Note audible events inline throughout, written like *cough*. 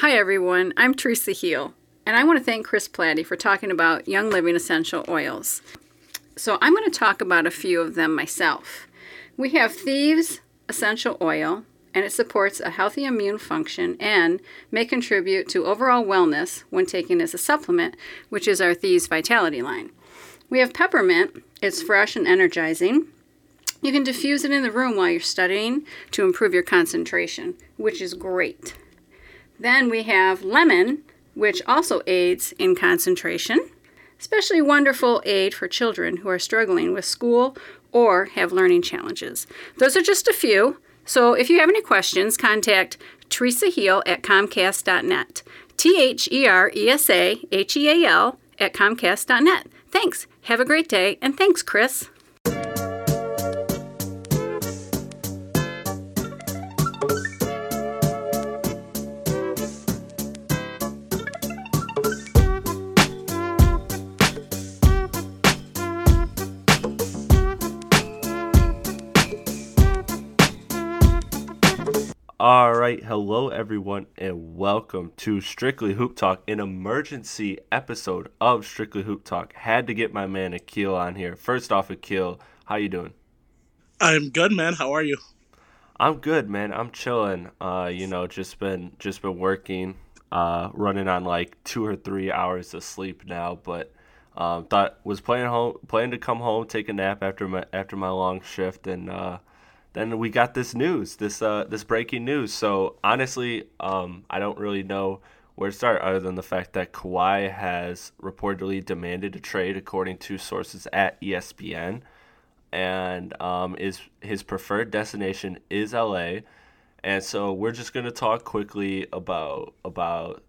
Hi, everyone. I'm Teresa Heal, and I want to thank Chris Platty for talking about Young Living essential oils. So, I'm going to talk about a few of them myself. We have Thieves Essential Oil, and it supports a healthy immune function and may contribute to overall wellness when taken as a supplement, which is our Thieves Vitality line. We have Peppermint, it's fresh and energizing. You can diffuse it in the room while you're studying to improve your concentration, which is great. Then we have lemon, which also aids in concentration, especially wonderful aid for children who are struggling with school or have learning challenges. Those are just a few. So if you have any questions, contact Teresa Heal at Comcast.net. T H E R E S A H E A L at Comcast.net. Thanks. Have a great day, and thanks, Chris. Right, hello everyone, and welcome to Strictly Hoop Talk, an emergency episode of Strictly Hoop Talk. Had to get my man Akil on here. First off, Akil, how you doing? I'm good, man. How are you? I'm good, man. I'm chilling. Uh, you know, just been just been working, uh, running on like two or three hours of sleep now, but um, thought was planning home, planning to come home, take a nap after my after my long shift, and uh, then we got this news, this uh, this breaking news. So honestly, um, I don't really know where to start, other than the fact that Kawhi has reportedly demanded a trade, according to sources at ESPN, and um, is his preferred destination is LA, and so we're just gonna talk quickly about about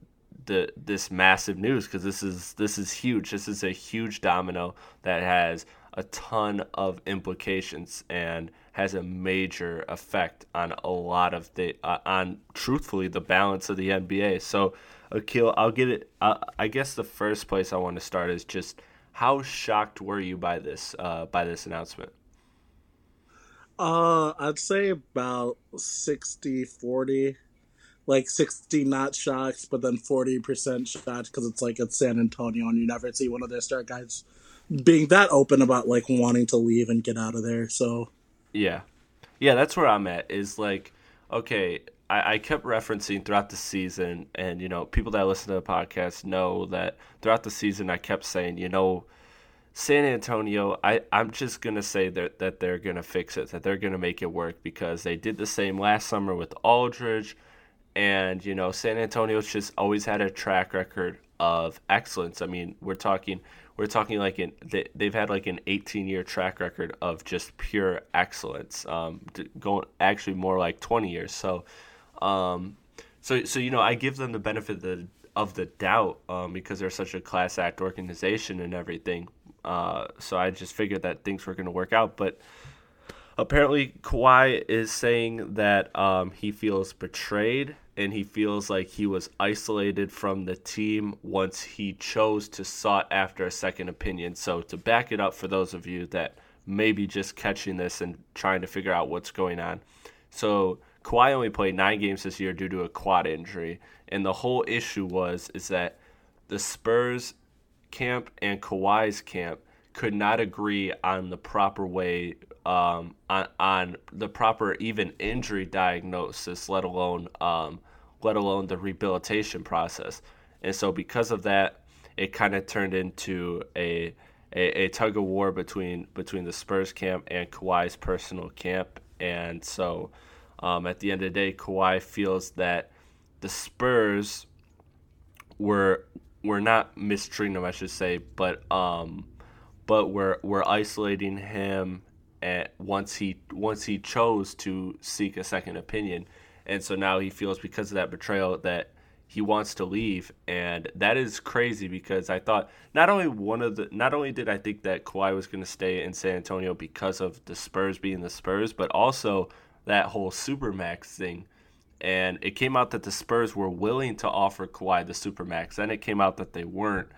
the this massive news because this is this is huge. This is a huge domino that has a ton of implications and has a major effect on a lot of the uh, on truthfully the balance of the NBA. So, Akil, I'll get it. Uh, I guess the first place I want to start is just how shocked were you by this uh, by this announcement? Uh, I'd say about 60 40. Like 60 not shocked, but then 40% shocked because it's like it's San Antonio and you never see one of their star guys being that open about like wanting to leave and get out of there. So, Yeah. Yeah, that's where I'm at. Is like, okay, I, I kept referencing throughout the season, and, you know, people that listen to the podcast know that throughout the season I kept saying, you know, San Antonio, I, I'm just going to say that, that they're going to fix it, that they're going to make it work because they did the same last summer with Aldridge. And, you know, San Antonio's just always had a track record of excellence. I mean, we're talking we're talking like an they, they've had like an 18 year track record of just pure excellence. Um, going actually more like 20 years. So, um, so so you know, I give them the benefit of the, of the doubt um, because they're such a class act organization and everything. Uh, so I just figured that things were going to work out, but apparently Kawhi is saying that um, he feels betrayed and he feels like he was isolated from the team once he chose to sought after a second opinion. So to back it up for those of you that may be just catching this and trying to figure out what's going on. So Kawhi only played nine games this year due to a quad injury, and the whole issue was is that the Spurs camp and Kawhi's camp could not agree on the proper way um, on on the proper even injury diagnosis, let alone um, let alone the rehabilitation process. And so because of that, it kind of turned into a, a, a tug of war between between the Spurs camp and Kawhi's personal camp. And so um, at the end of the day, Kawhi feels that the Spurs were were not mistreating him, I should say, but um, but we're we're isolating him at once he once he chose to seek a second opinion, and so now he feels because of that betrayal that he wants to leave, and that is crazy because I thought not only one of the not only did I think that Kawhi was going to stay in San Antonio because of the Spurs being the Spurs, but also that whole supermax thing. And it came out that the Spurs were willing to offer Kawhi the supermax. Then it came out that they weren't.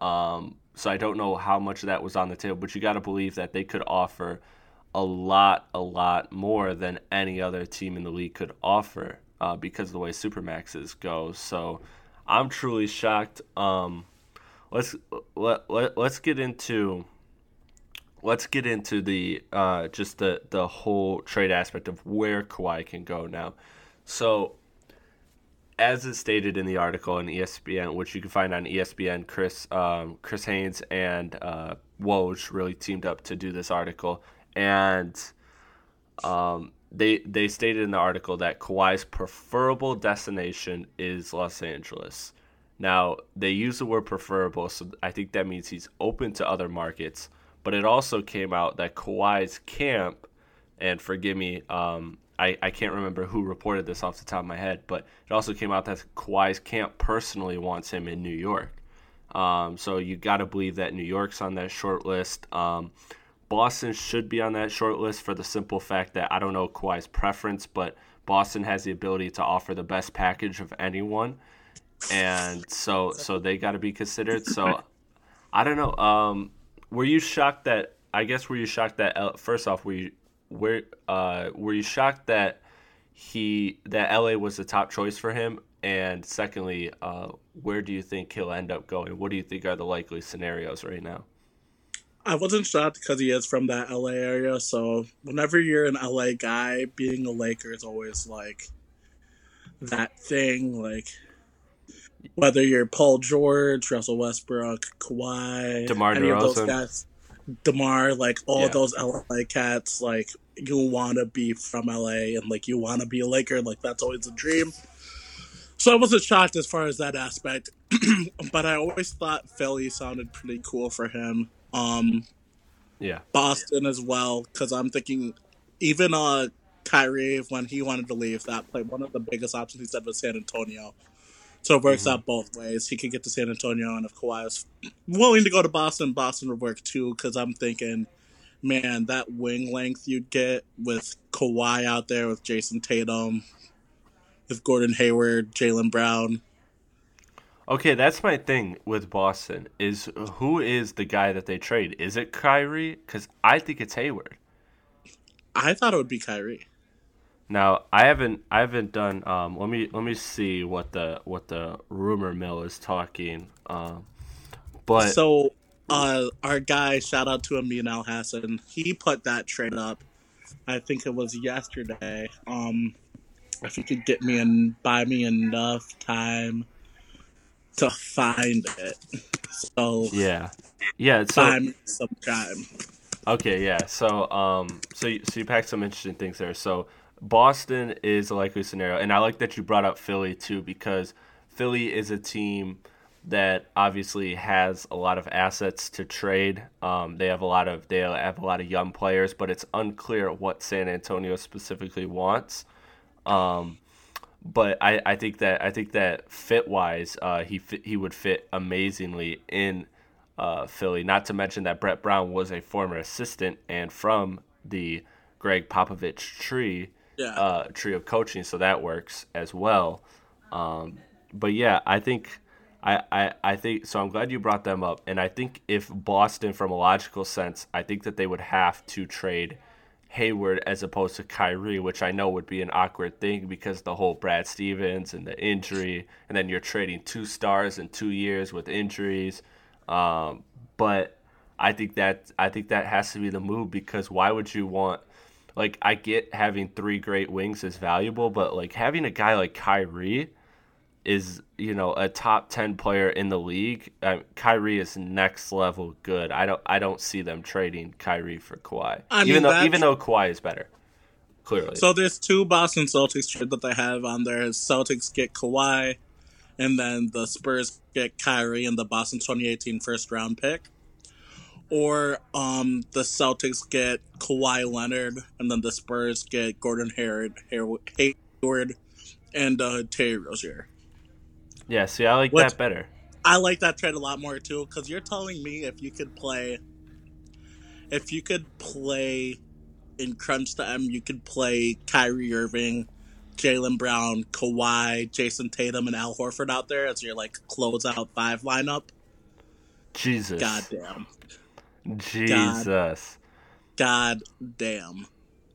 Um, so I don't know how much of that was on the table, but you got to believe that they could offer a lot, a lot more than any other team in the league could offer uh, because of the way supermaxes go. So I'm truly shocked. Um, let's let, let let's get into let's get into the uh, just the the whole trade aspect of where Kawhi can go now. So, as is stated in the article in ESPN, which you can find on ESPN, Chris um, Chris Haynes and uh, Woj really teamed up to do this article, and um, they they stated in the article that Kawhi's preferable destination is Los Angeles. Now they use the word preferable, so I think that means he's open to other markets. But it also came out that Kawhi's camp, and forgive me, um, I, I can't remember who reported this off the top of my head, but it also came out that Kawhi's camp personally wants him in New York. Um, so you got to believe that New York's on that short list. Um, Boston should be on that short list for the simple fact that I don't know Kawhi's preference, but Boston has the ability to offer the best package of anyone, and so so they got to be considered. So I don't know. Um, were you shocked that? I guess were you shocked that? First off, were you were uh, were you shocked that he that LA was the top choice for him? And secondly, uh, where do you think he'll end up going? What do you think are the likely scenarios right now? I wasn't shocked because he is from that LA area. So whenever you're an LA guy, being a Laker is always like that thing. Like whether you're Paul George, Russell Westbrook, Kawhi, DeMar any of those guys, Demar, like all Yeah. those LA cats, like you want to be from LA and like you want to be a Laker. Like that's always a dream. So I wasn't shocked as far as that aspect, *clears throat* but I always thought Philly sounded pretty cool for him. Um, Yeah. Boston as well because I'm thinking even uh Kyrie when he wanted to leave that played one of the biggest options he said was San Antonio. So it works out both ways. He could get to San Antonio, and if Kawhi is willing to go to Boston, Boston would work too. Because I'm thinking, man, that wing length you'd get with Kawhi out there with Jayson Tatum, with Gordon Hayward, Jaylen Brown. Okay, that's my thing with Boston. Is who is the guy that they trade? Is it Kyrie? Because I think it's Hayward. I thought it would be Kyrie. Now I haven't I haven't done. Um, let me let me see what the what the rumor mill is talking. Um, but so uh our guy shout out to Amin Elhassan he put that trade up i think it was yesterday um if you could get me and buy me enough time to find it so yeah, yeah. So buy me some time Okay, yeah. So, um, so you, so you packed some interesting things there. So, Boston is a likely scenario, and I like that you brought up Philly too because Philly is a team that obviously has a lot of assets to trade. Um, they have a lot of they have a lot of young players, but it's unclear what San Antonio specifically wants. Um, but I, I think that I think that fit wise, uh, he fit, he would fit amazingly in uh, Philly. Not to mention that Brett Brown was a former assistant and from the Gregg Popovich tree Yeah. uh, tree of coaching, so that works as well. Um, but yeah, I think I, I I think so. I'm glad you brought them up, and I think if Boston, from a logical sense, I think that they would have to trade Hayward as opposed to Kyrie, which I know would be an awkward thing because the whole Brad Stevens and the injury, and then you're trading two stars in two years with injuries. Um, but I think that I think that has to be the move because why would you want like I get having three great wings is valuable, but like having a guy like Kyrie, is you know a top ten player in the league. Uh, Kyrie is next level good. I don't I don't see them trading Kyrie for Kawhi, I mean, even though that's- even though Kawhi is better. Clearly, So there's two Boston Celtics trade that they have on there. Celtics get Kawhi, and then the Spurs get Kyrie and the Boston 2018 first round pick. Or um, the Celtics get Kawhi Leonard, and then the Spurs get Gordon Hayward, Hayward and uh, Terry Rozier. Yeah. See, I like What- that better. I like that trade a lot more too because you're telling me if you could play, if you could play in crunch time, you could play Kyrie Irving, Jaylen Brown, Kawhi, Jayson Tatum, and Al Horford out there as your like closeout five lineup. Jesus, Goddamn, Jesus. god damn.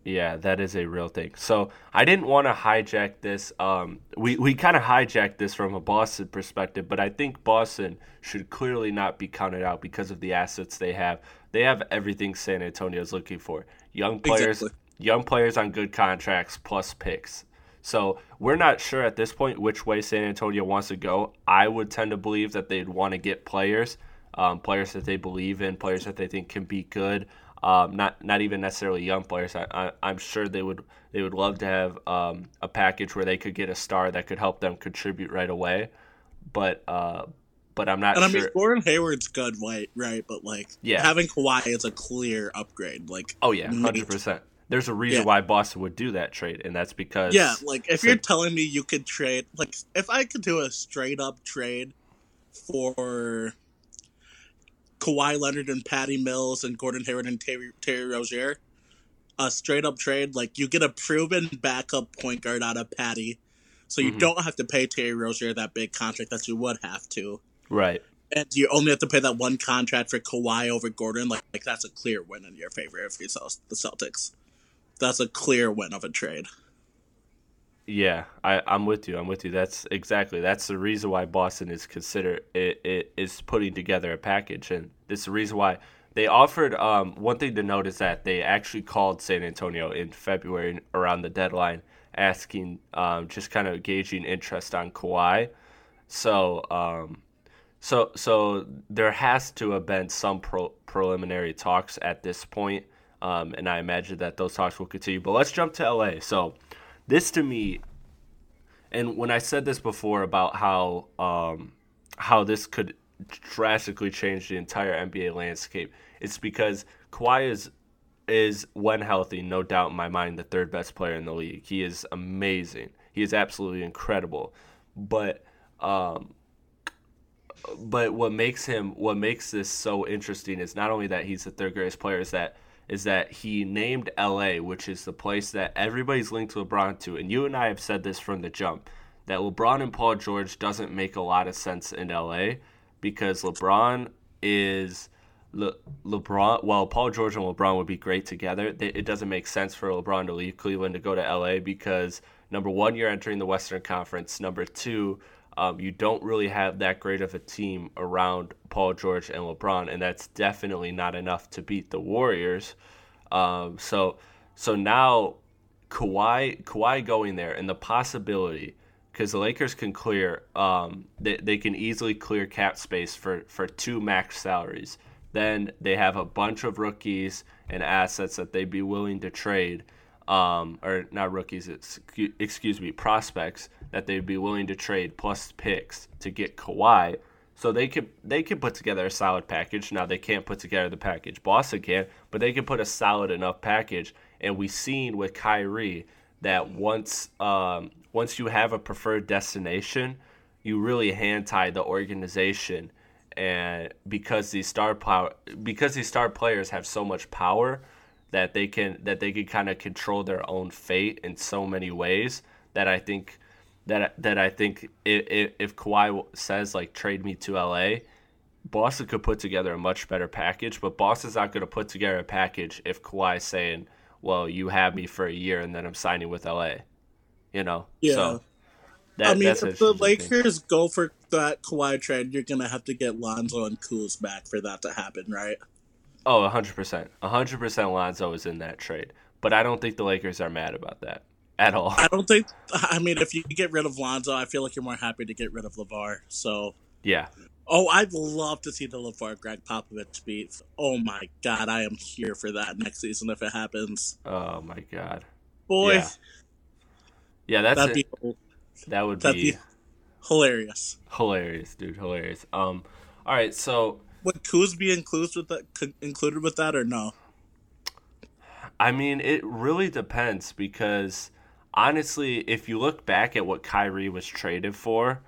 Yeah, that is a real thing. So I didn't want to hijack this. Um, we we kind of hijacked this from a Boston perspective, but I think Boston should clearly not be counted out because of the assets they have. They have everything San Antonio is looking for: young players, Exactly. young players on good contracts plus picks. So we're not sure at this point which way San Antonio wants to go. I would tend to believe that they'd want to get players, um, players that they believe in, players that they think can be good. Um, not not even necessarily young players. I, I, I'm sure they would they would love to have um, a package where they could get a star that could help them contribute right away. But uh, but I'm not And I mean, Gordon Hayward's good, right? Right, but like, Yeah. having Kawhi is a clear upgrade. Like, oh yeah, hundred percent. There's a reason Yeah. why Boston would do that trade, and that's because Yeah, like if you're telling me you could trade, like if I could do a straight up trade for Kawhi Leonard and Patty Mills and Gordon Hayward and Terry, Terry Rozier, a straight up trade, like you get a proven backup point guard out of Patty, so you Mhm. don't have to pay Terry Rozier that big contract that you would have to. right. And you only have to pay that one contract for Kawhi over Gordon. Like, like that's a clear win in your favor if you're Cel- the Celtics. That's a clear win of a trade. Yeah, I, I'm with you. I'm with you. That's exactly that's the reason why Boston is considered it, it is putting together a package, and this is the reason why they offered. Um, one thing to note is that they actually called San Antonio in February around the deadline, asking, um, just kind of gauging interest on Kawhi. So, um, so so there has to have been some pro- preliminary talks at this point, um, and I imagine that those talks will continue. But let's jump to LA. So this to me, and when I said this before about how um, how this could drastically change the entire NBA landscape, it's because Kawhi is is when healthy, no doubt in my mind, the third best player in the league. He is amazing. He is absolutely incredible. But um, but what makes him what makes this so interesting is not only that he's the third greatest player, is that is that he named LA, which is the place that everybody's linked to LeBron to. And you and I have said this from the jump that LeBron and Paul George doesn't make a lot of sense in LA because LeBron is Le, LeBron. Well, Paul George and LeBron would be great together. It doesn't make sense for LeBron to leave Cleveland to go to LA because number one, you're entering the Western Conference. Number two, um, you don't really have that great of a team around Paul George and LeBron, and that's definitely not enough to beat the Warriors. Um, so, so now Kawhi, Kawhi going there, and the possibility because the Lakers can clear, um, they, they can easily clear cap space for, for two max salaries. Then they have a bunch of rookies and assets that they'd be willing to trade, um, or not rookies, excuse, excuse me, prospects that they'd be willing to trade plus picks to get Kawhi. So they could they could put together a solid package. Now they can't put together the package Boston can, but they can put a solid enough package. And we've seen with Kyrie that once um, once you have a preferred destination, you really hand tie the organization. And because these star power, because these star players have so much power that they can that they can kind of control their own fate in so many ways that I think that that I think if, if Kawhi says like trade me to LA, Boston could put together a much better package. But Boston's not going to put together a package if Kawhi's saying, "Well, you have me for a year and then I'm signing with LA." You know. Yeah. So that, I mean, if the interesting thing. Lakers go for that Kawhi trade, you're gonna have to get Lonzo and Kuz back for that to happen, right? Oh, 100%. 100% Lonzo is in that trade. But I don't think the Lakers are mad about that. at all. I don't think. I mean, if you get rid of Lonzo, I feel like you're more happy to get rid of LaVar. So, Yeah, oh, I'd love to see the LaVar Gregg Popovich beat. Oh my god, I am here for that next season if it happens. Oh my god. Boy, Yeah. Yeah, that's that'd it. be that would that'd be be hilarious. hilarious, dude. Hilarious. Um, all right, so Would Kuz be included with that? Included with that or no? I mean, it really depends because honestly, if you look back at what Kyrie was traded for,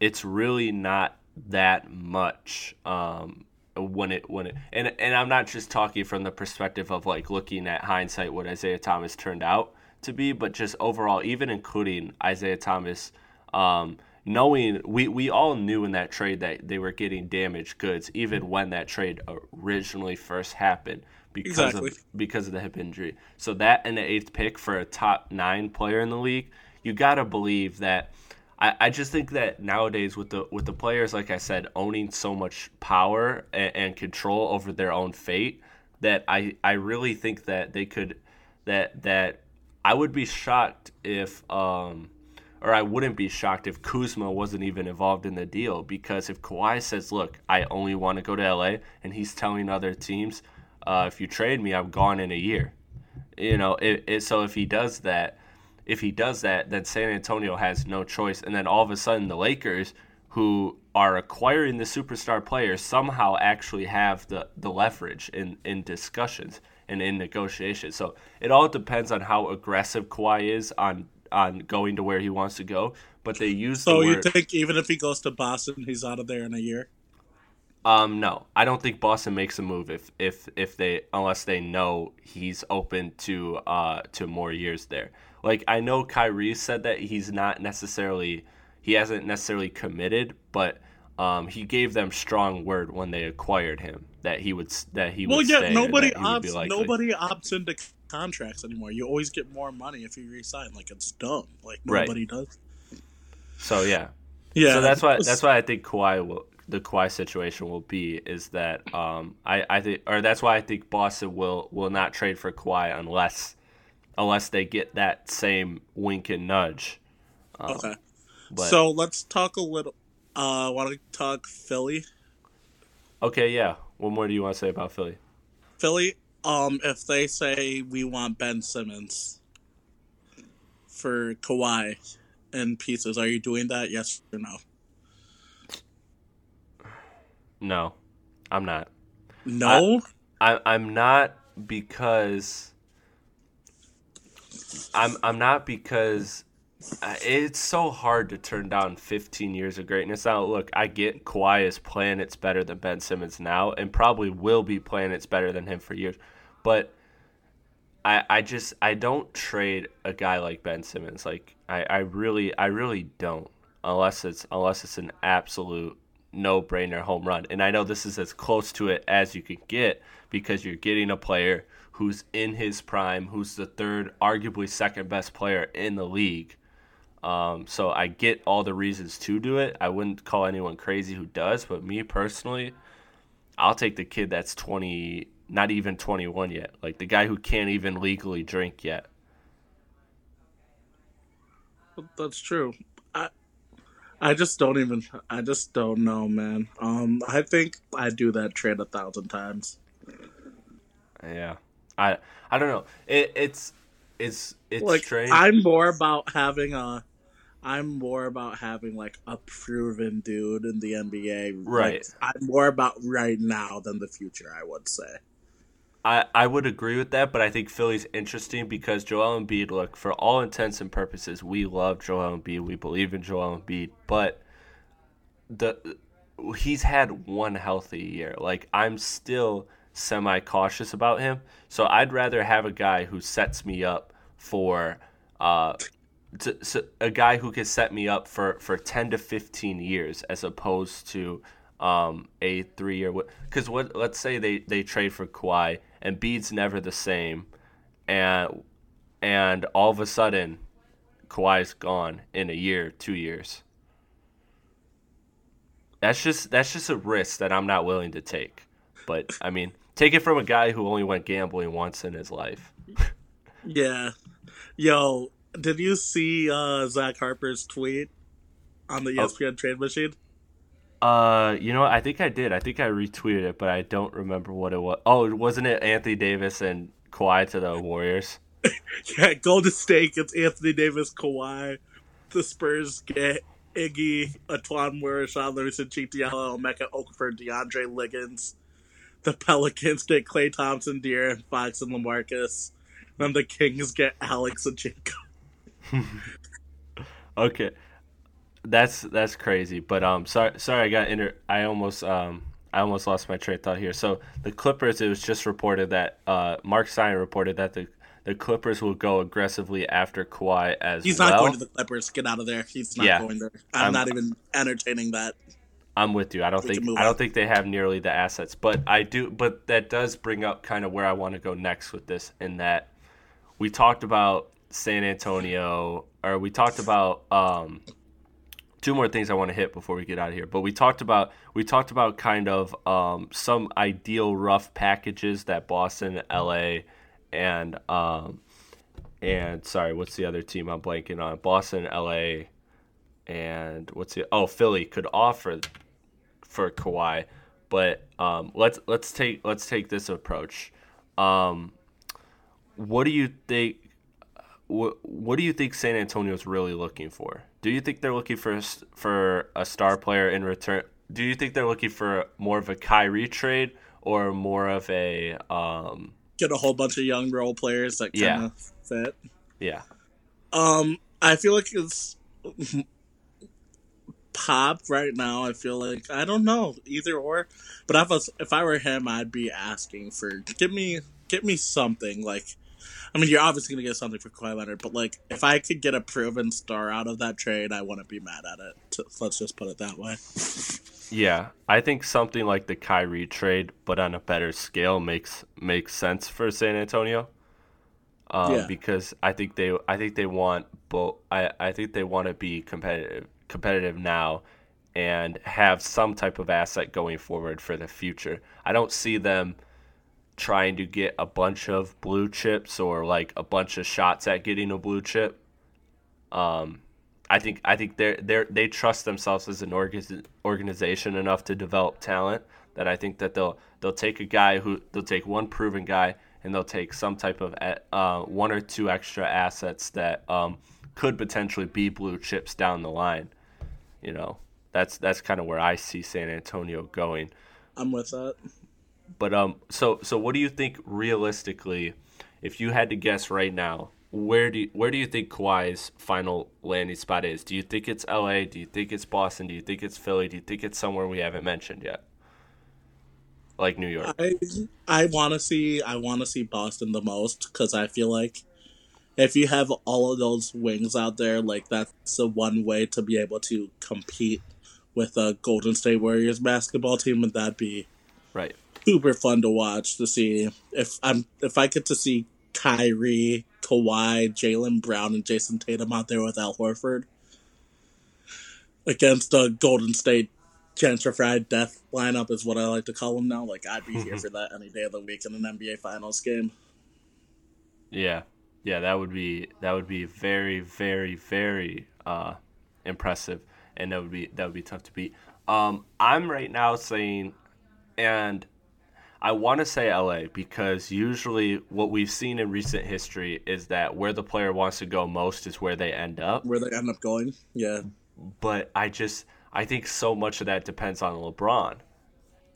it's really not that much. Um, when it when it and and I'm not just talking from the perspective of like looking at hindsight what Isaiah Thomas turned out to be, but just overall, even including Isaiah Thomas, um, knowing we we all knew in that trade that they were getting damaged goods, even when that trade originally first happened because Exactly. of because of the hip injury. So that and the eighth pick for a top nine player in the league, you gotta believe that. I, I just think that nowadays with the with the players, like I said, owning so much power and, and control over their own fate, that I, I really think that they could that that I would be shocked if um or I wouldn't be shocked if Kuzma wasn't even involved in the deal because if Kawhi says, "Look, I only want to go to LA," and he's telling other teams, uh, "If you trade me, I'm gone in a year," you know, it, it, so if he does that, if he does that, then San Antonio has no choice, and then all of a sudden the Lakers, who are acquiring the superstar players, somehow actually have the, the leverage in, in discussions and in negotiations. So it all depends on how aggressive Kawhi is on on going to where he wants to go. But they use the So the you word. think even if he goes to Boston, he's out of there in a year? Um, no, I don't think Boston makes a move if if if they unless they know he's open to uh to more years there. Like I know Kyrie said that he's not necessarily he hasn't necessarily committed, but um he gave them strong word when they acquired him that he would that he Well, would yeah, nobody that would be opts. Nobody opts into contracts anymore. You always get more money if you resign. Like it's dumb. Like Right. nobody does. So yeah, Yeah. so that's why that's why I think Kawhi will the Kawhi situation will be is that um I I think or that's why I think Boston will will not trade for Kawhi unless unless they get that same wink and nudge. okay. But So let's talk a little. Uh, want to talk Philly? okay, yeah. What more do you want to say about Philly? Philly. Um, if they say we want Ben Simmons for Kawhi and pieces, are you doing that? Yes or no? No, I'm not. No. I, I'm not because I'm I'm not because Uh, it's so hard to turn down 15 years of greatness. Now, look, I get Kawhi is playing it's better than Ben Simmons now, and probably will be playing it's better than him for years, but. I, I just I don't trade a guy like Ben Simmons. Like I, I really I really don't unless it's unless it's an absolute no brainer home run. And I know this is as close to it as you can get because you're getting a player who's in his prime, who's the third, arguably second best player in the league. Um, so I get all the reasons to do it. I wouldn't call anyone crazy who does, but me personally, I'll take the kid that's 20, not even 21 yet. Like the guy who can't even legally drink yet. That's true. I I just don't even I just don't know, man. Um I think I do that trade a thousand times. Yeah. I I don't know. It, it's it's it's like strange. I'm more about having a I'm more about having like a proven dude in the NBA. Right. Like, I'm more about right now than the future, I would say. I, I would agree with that, but I think Philly's interesting because Joel Embiid, look, for all intents and purposes, we love Joel Embiid. We believe in Joel Embiid, but the he's had one healthy year. Like I'm still semi cautious about him. So I'd rather have a guy who sets me up for uh to, so a guy who can set me up for, for 10 to 15 years as opposed to um, a three year because what let's say they, they trade for Kawhi and Bede's never the same and and all of a sudden Kawhi's gone in a year two years that's just that's just a risk that I'm not willing to take but I mean take it from a guy who only went gambling once in his life *laughs* Yeah. Yo, did you see uh, Zach Harper's tweet on the E Oh. ESPN trade machine? Uh, you know, what? I think I did. I think I retweeted it, but I don't remember what it was. Oh, wasn't it Anthony Davis and Kawhi to the Warriors? *laughs* Yeah, Golden State gets Anthony Davis, Kawhi. The Spurs get Iggy, E'Twaun Moore, Shaun Livingston, Chitiala, Emeka Okafor, DeAndre Liggins. The Pelicans get Klay Thompson, De'Aaron Fox, and Lamarcus. Then the Kings get Alex and Jacob. *laughs* Okay, that's that's crazy. But um, sorry, sorry, I got inter. I almost um, I almost lost my train of thought here. So the Clippers, it was just reported that uh, Marc Stein reported that the the Clippers will go aggressively after Kawhi as He's well. not going to the Clippers. Get out of there. He's not Yeah. going there. I'm, I'm- not even entertaining that. I'm with you. I don't We think I don't on. think they have nearly the assets, but I do. But that does bring up kind of where I want to go next with this. In that we talked about San Antonio, or we talked about um, two more things I want to hit before we get out of here. But we talked about we talked about kind of um, some ideal rough packages that Boston, LA, and um, and sorry, what's the other team I'm blanking on? Boston, LA, and what's the oh Philly could offer for Kawhi. But um, let's let's take let's take this approach. Um, what do you think? What what do you think San Antonio's really looking for? Do you think they're looking for for a star player in return? Do you think they're looking for more of a Kyrie trade or more of a um, Get a whole bunch of young role players that kind Yeah. of fit. yeah Um, I feel like it's pop right now. I feel like I don't know either or, but if I was, if I were him, I'd be asking for give me give me something like. I mean, you're obviously gonna get something for Kawhi Leonard, but like, if I could get a proven star out of that trade, I wouldn't be mad at it. Let's just put it that way. Yeah, I think something like the Kyrie trade, but on a better scale, makes makes sense for San Antonio. Um, Yeah. Because I think they, I think they want both. I, I think they want to be competitive, competitive now, and have some type of asset going forward for the future. I don't see them trying to get a bunch of blue chips or like a bunch of shots at getting a blue chip. Um, I think I think they they they trust themselves as an organiz- organization enough to develop talent that I think that they'll they'll take a guy who they'll take one proven guy and they'll take some type of uh, one or two extra assets that um, could potentially be blue chips down the line. You know, that's that's kind of where I see San Antonio going. I'm with that. But um, so so what do you think realistically, if you had to guess right now, where do you, where do you think Kawhi's final landing spot is? Do you think it's L.A.? Do you think it's Boston? Do you think it's Philly? Do you think it's somewhere we haven't mentioned yet, like New York? I I want to see I want to see Boston the most because I feel like if you have all of those wings out there, like that's the one way to be able to compete with a Golden State Warriors basketball team, and that'd be Right. Super fun to watch to see if I'm if I get to see Kyrie, Kawhi, Jaylen Brown, and Jayson Tatum out there with Al Horford against a Golden State gentrified death lineup is what I like to call them now. Like I'd be here *laughs* for that any day of the week in an NBA Finals game. Yeah, yeah, that would be that would be very, very, very uh, impressive, and that would be that would be tough to beat. Um, I'm right now saying, and I want to say LA because usually what we've seen in recent history is that where the player wants to go most is where they end up. Where they end up going, yeah. But I just I think so much of that depends on LeBron.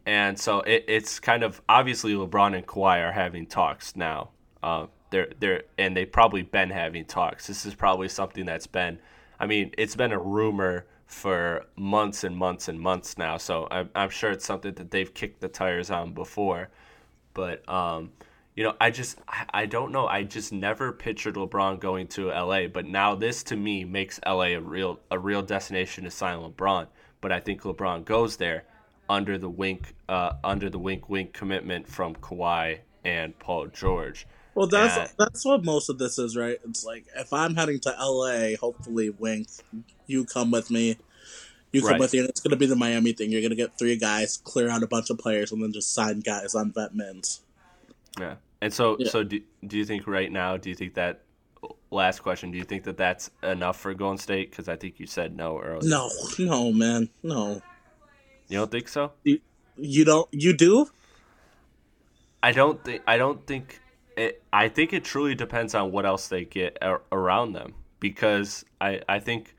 And so it, it's kind of obviously LeBron and Kawhi are having talks now. Uh, they're they're and they've probably been having talks. This is probably something that's been, I mean, it's been a rumor for months and months and months now. So I'm I'm sure it's something that they've kicked the tires on before. But um, you know, I just I, I don't know. I just never pictured LeBron going to LA, but now this to me makes LA a real a real destination to sign LeBron. But I think LeBron goes there under the wink uh, under the wink wink commitment from Kawhi and Paul George. Well, that's that's what most of this is, right? It's like if I'm heading to LA, hopefully, Wink, you come with me. You come Right. with me, and it's going to be the Miami thing. You're going to get three guys, clear out a bunch of players, and then just sign guys on vet mins. Yeah. And so Yeah. so do, do you think right now do you think that last question. Do you think that that's enough for Golden State? Because I think you said no earlier. No, no, man, no. You don't think so? You, you don't. You do? I don't think. I don't think. It, I think it truly depends on what else they get around them. Because I, I think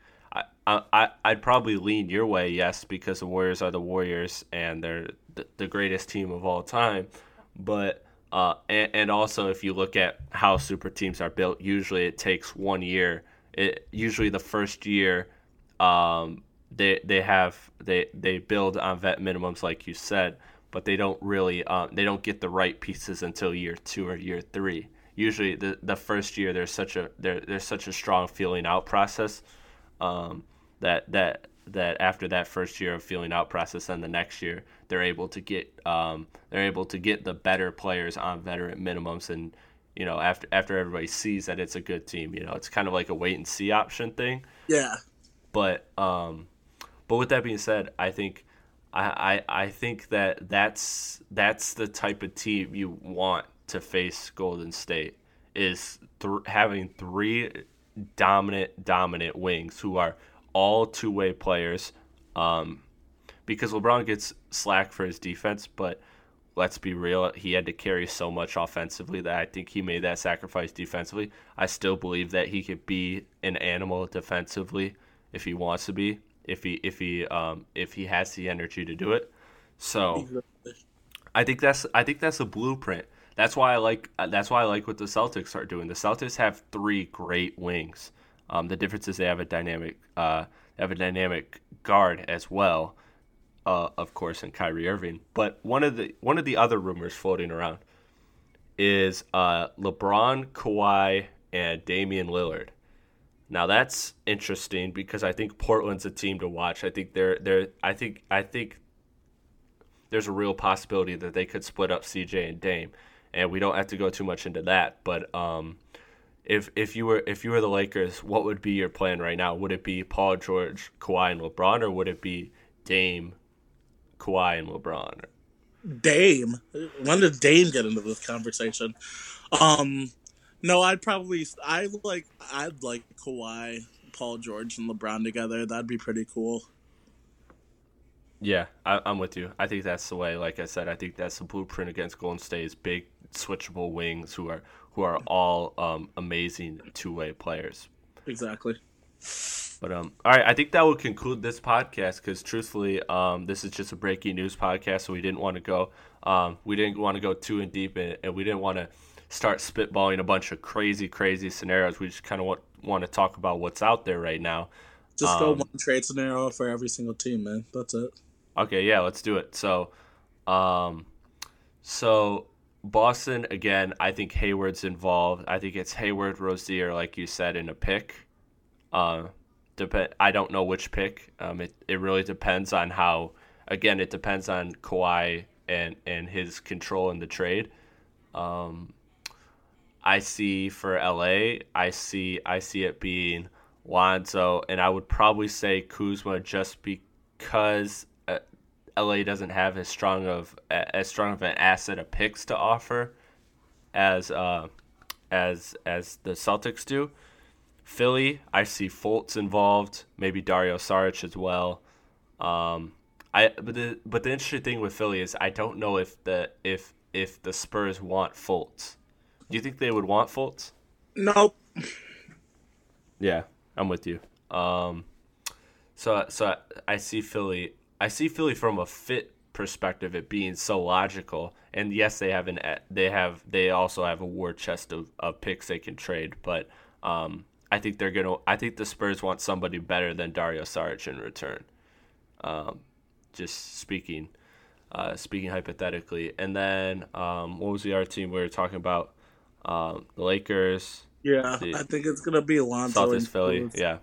I, I, I'd probably lean your way, yes, because the Warriors are the Warriors and they're the, the greatest team of all time. But uh, and, and also if you look at how super teams are built, usually it takes one year. It usually the first year, um, they they have they they build on vet minimums like you said, but they don't really um, they don't get the right pieces until year two or year three. Usually the the first year there's such a there, there's such a strong feeling out process um, that that that after that first year of feeling out process, then the next year they're able to get um, they're able to get the better players on veteran minimums, and you know after after everybody sees that it's a good team, you know it's kind of like a wait and see option thing. Yeah. But um, but with that being said, I think I, I think that that's that's the type of team you want to face Golden State is th- having three dominant dominant wings who are all two way players. Um, because LeBron gets slack for his defense, but let's be real, he had to carry so much offensively that I think he made that sacrifice defensively. I still believe that he could be an animal defensively if he wants to be, if he if he um, if he has the energy to do it. So I think that's I think that's a blueprint. That's why I like that's why I like what the Celtics are doing. The Celtics have three great wings. Um, the difference is they have a dynamic uh, they have a dynamic guard as well, uh, of course, in Kyrie Irving. But one of the one of the other rumors floating around is uh, LeBron, Kawhi, and Damian Lillard. Now that's interesting because I think Portland's a team to watch. I think they're they're I think I think there's a real possibility that they could split up CJ and Dame, and we don't have to go too much into that. But um, if if you were if you were the Lakers, what would be your plan right now? Would it be Paul George, Kawhi, and LeBron, or would it be Dame, Kawhi, and LeBron? Dame. When did Dame get into this conversation? Um, no, I'd probably I like I'd like Kawhi, Paul George, and LeBron together. That'd be pretty cool. Yeah, I, I'm with you. I think that's the way. Like I said, I think that's the blueprint against Golden State's big switchable wings who are who are all um, amazing two way players. Exactly. But um, all right, I think that will conclude this podcast because truthfully, um, this is just a breaking news podcast, so we didn't want to go, um, we didn't want to go too in deep, and, and we didn't want to start spitballing a bunch of crazy, crazy scenarios. We just kind of want want to talk about what's out there right now. Just go Um, one trade scenario for every single team, man. That's it. Okay, yeah, let's do it. So, um, so Boston again. I think Hayward's involved. I think it's Hayward, Rozier, like you said, in a pick. Uh, dep- I don't know which pick. Um, it it really depends on how. Again, it depends on Kawhi and and his control in the trade. Um, I see for LA, I see I see it being Lonzo, and I would probably say Kuzma just because uh, LA doesn't have as strong of as strong of an asset of picks to offer as uh, as as the Celtics do. Philly, I see Fultz involved, maybe Dario Saric as well. Um, I but the but the interesting thing with Philly is I don't know if the if if the Spurs want Fultz. Do you think they would want Fultz? Nope. Yeah, I'm with you. Um, so so I see Philly. I see Philly from a fit perspective, it being so logical. And yes, they have an they have they also have a war chest of, of picks they can trade. But um, I think they're gonna. I think the Spurs want somebody better than Dario Saric in return. Um, just speaking, uh, speaking hypothetically. And then um, what was the other team we were talking about? Um, the Lakers. Yeah, The- I think it's gonna be Lonzo Celtics, Philly. Kuz. Yeah.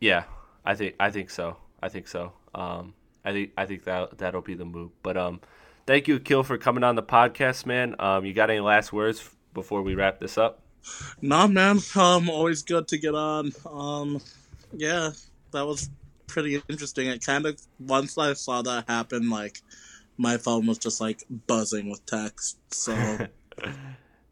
Yeah, I think I think so. I think so. Um, I think I think that that'll be the move. But um, thank you, Kill, for coming on the podcast, man. Um, you got any last words before we wrap this up? Nah, man. Um, always good to get on. Um, yeah, that was pretty interesting. It kind of once I saw that happen, like my phone was just like buzzing with text. So *laughs*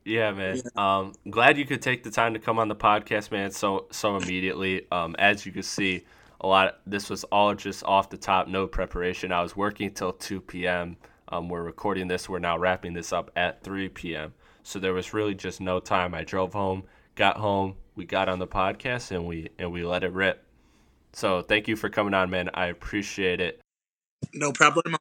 Yeah, man. Um, glad you could take the time to come on the podcast, man. So so immediately. Um, as you can see, a lot. this was all just off the top, no preparation. I was working till two p.m. Um, we're recording this. We're now wrapping this up at three p.m. So there was really just no time. I drove home, got home, we got on the podcast, and we and we let it rip. So thank you for coming on, man. I appreciate it. No problem.